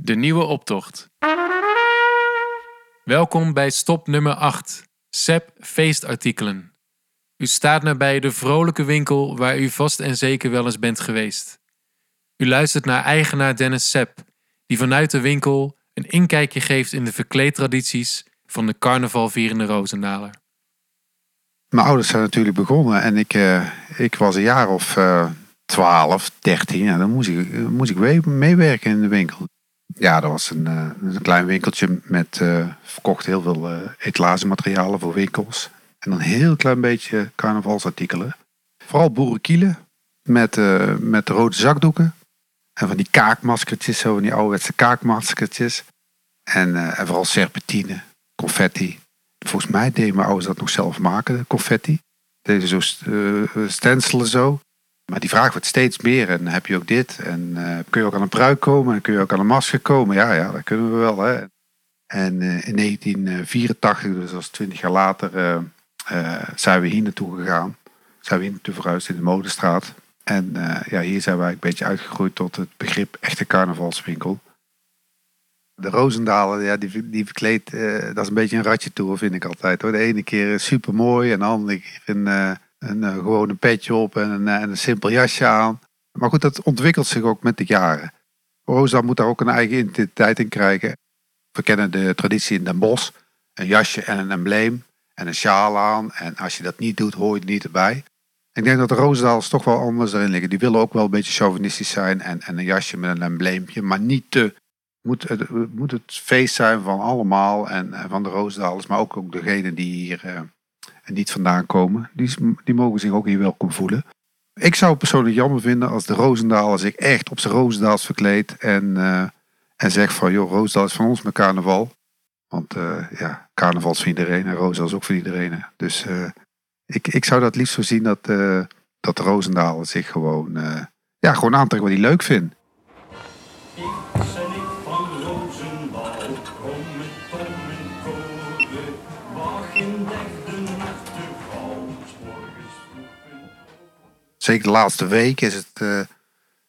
De nieuwe optocht. Welkom bij stop nummer 8. SEP feestartikelen. U staat nabij de vrolijke winkel waar u vast en zeker wel eens bent geweest. U luistert naar eigenaar Dennis Sepp, die vanuit de winkel een inkijkje geeft in de verkleedtradities van de carnavalvierende Roosendaler. Mijn ouders zijn natuurlijk begonnen en ik, uh, ik was een jaar of uh, 12, 13 en dan moest ik, moest ik meewerken in de winkel. Ja, dat was een, uh, een klein winkeltje met uh, verkocht heel veel uh, etalagematerialen voor winkels. En een heel klein beetje carnavalsartikelen. Vooral boerenkielen met, met rode zakdoeken. En van die kaakmaskertjes, zo van die ouderwetse kaakmaskertjes. En, vooral serpentine, confetti. Volgens mij deden mijn ouders dat nog zelf maken, confetti. Deden zo stencelen zo. Maar die vraag wordt steeds meer. En heb je ook dit? En uh, kun je ook aan een pruik komen? En kun je ook aan een masker komen? Ja, ja, dat kunnen we wel. Hè? En uh, in 1984, dus als 20 jaar later, uh, zijn we hier naartoe gegaan. Zijn we hier naartoe verhuisd in de Modestraat. En ja, hier zijn wij een beetje uitgegroeid tot het begrip echte carnavalswinkel. De Roosendalen, ja, die, die verkleed, dat is een beetje een ratje toe, vind ik altijd. Hoor. De ene keer super mooi en de andere keer vind een, uh, gewoon een petje op en een, en een simpel jasje aan. Maar goed, dat ontwikkelt zich ook met de jaren. Rosa moet daar ook een eigen identiteit in krijgen. We kennen de traditie in Den Bosch. Een jasje en een embleem en een sjaal aan. En als je dat niet doet, hoor je er niet erbij. Ik denk dat de Roosendaals toch wel anders erin liggen. Die willen ook wel een beetje chauvinistisch zijn. En, en een jasje met een embleempje. Maar niet te... Moet het, moet het feest zijn van allemaal. En, van de Roosendaalers. Maar ook, ook degene die hier... Niet vandaan komen, die, die mogen zich ook hier welkom voelen. Ik zou het persoonlijk jammer vinden als de Roosendaal zich echt op zijn Roosendaals verkleedt en, uh, en zegt van joh, Roosendaal is van ons met carnaval. Want uh, ja, carnaval is voor iedereen en Roosendaal is ook voor iedereen. Dus uh, ik, ik zou dat liefst zo zien dat, dat de Roosendaal zich gewoon, ja, gewoon aantrekken wat hij leuk vindt. Zeker de laatste week is het uh,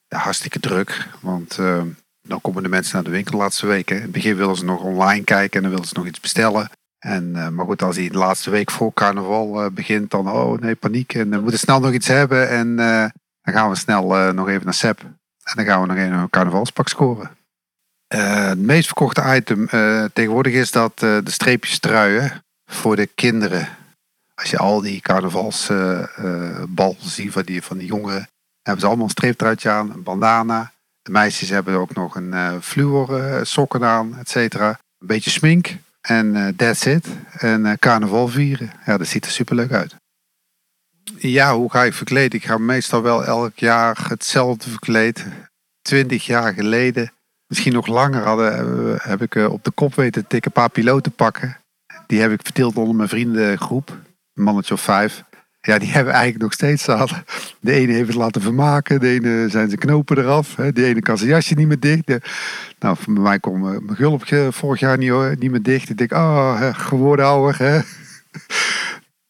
ja, hartstikke druk. Want uh, dan komen de mensen naar de winkel laatste weken. In het begin willen ze nog online kijken en dan willen ze nog iets bestellen. En, uh, maar goed, als hij de laatste week voor carnaval begint, dan oh nee, paniek. En we moeten snel nog iets hebben. En dan gaan we snel nog even naar SEP. En dan gaan we nog even een carnavalspak scoren. het meest verkochte item tegenwoordig is dat de streepjes truien voor de kinderen als je al die carnavalsbal uh, ziet van die, van die jongeren, hebben ze allemaal een streeptruitje aan, een bandana. De meisjes hebben ook nog een uh, fluor sokken aan, et cetera. Een beetje smink en that's it. En carnaval vieren. Ja, dat ziet er superleuk uit. Ja, hoe ga ik verkleed? Ik ga meestal wel elk jaar hetzelfde verkleed. Twintig jaar geleden, misschien nog langer, hadden, heb ik op de kop weten tikken een paar piloten pakken. Die heb ik verdeeld onder mijn vriendengroep mannetje of vijf. Ja, die hebben eigenlijk nog steeds staan. De ene heeft het laten vermaken, de ene zijn zijn knopen eraf, de ene kan zijn jasje niet meer dicht. nou, voor mij kon mijn gulp vorig jaar niet, niet meer dicht. Ik denk, oh, geworden ouder. Hè.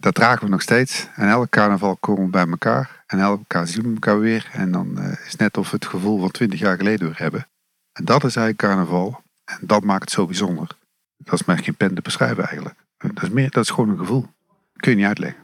Dat dragen we nog steeds. En elk carnaval komen we bij elkaar. En elk elkaar zien we elkaar weer. En dan uh, is net of we het gevoel van twintig jaar geleden weer hebben. En dat is eigenlijk carnaval. En dat maakt het zo bijzonder. Dat is maar geen pen te beschrijven eigenlijk. Dat is, meer, dat is gewoon een gevoel. Kun hjertelig.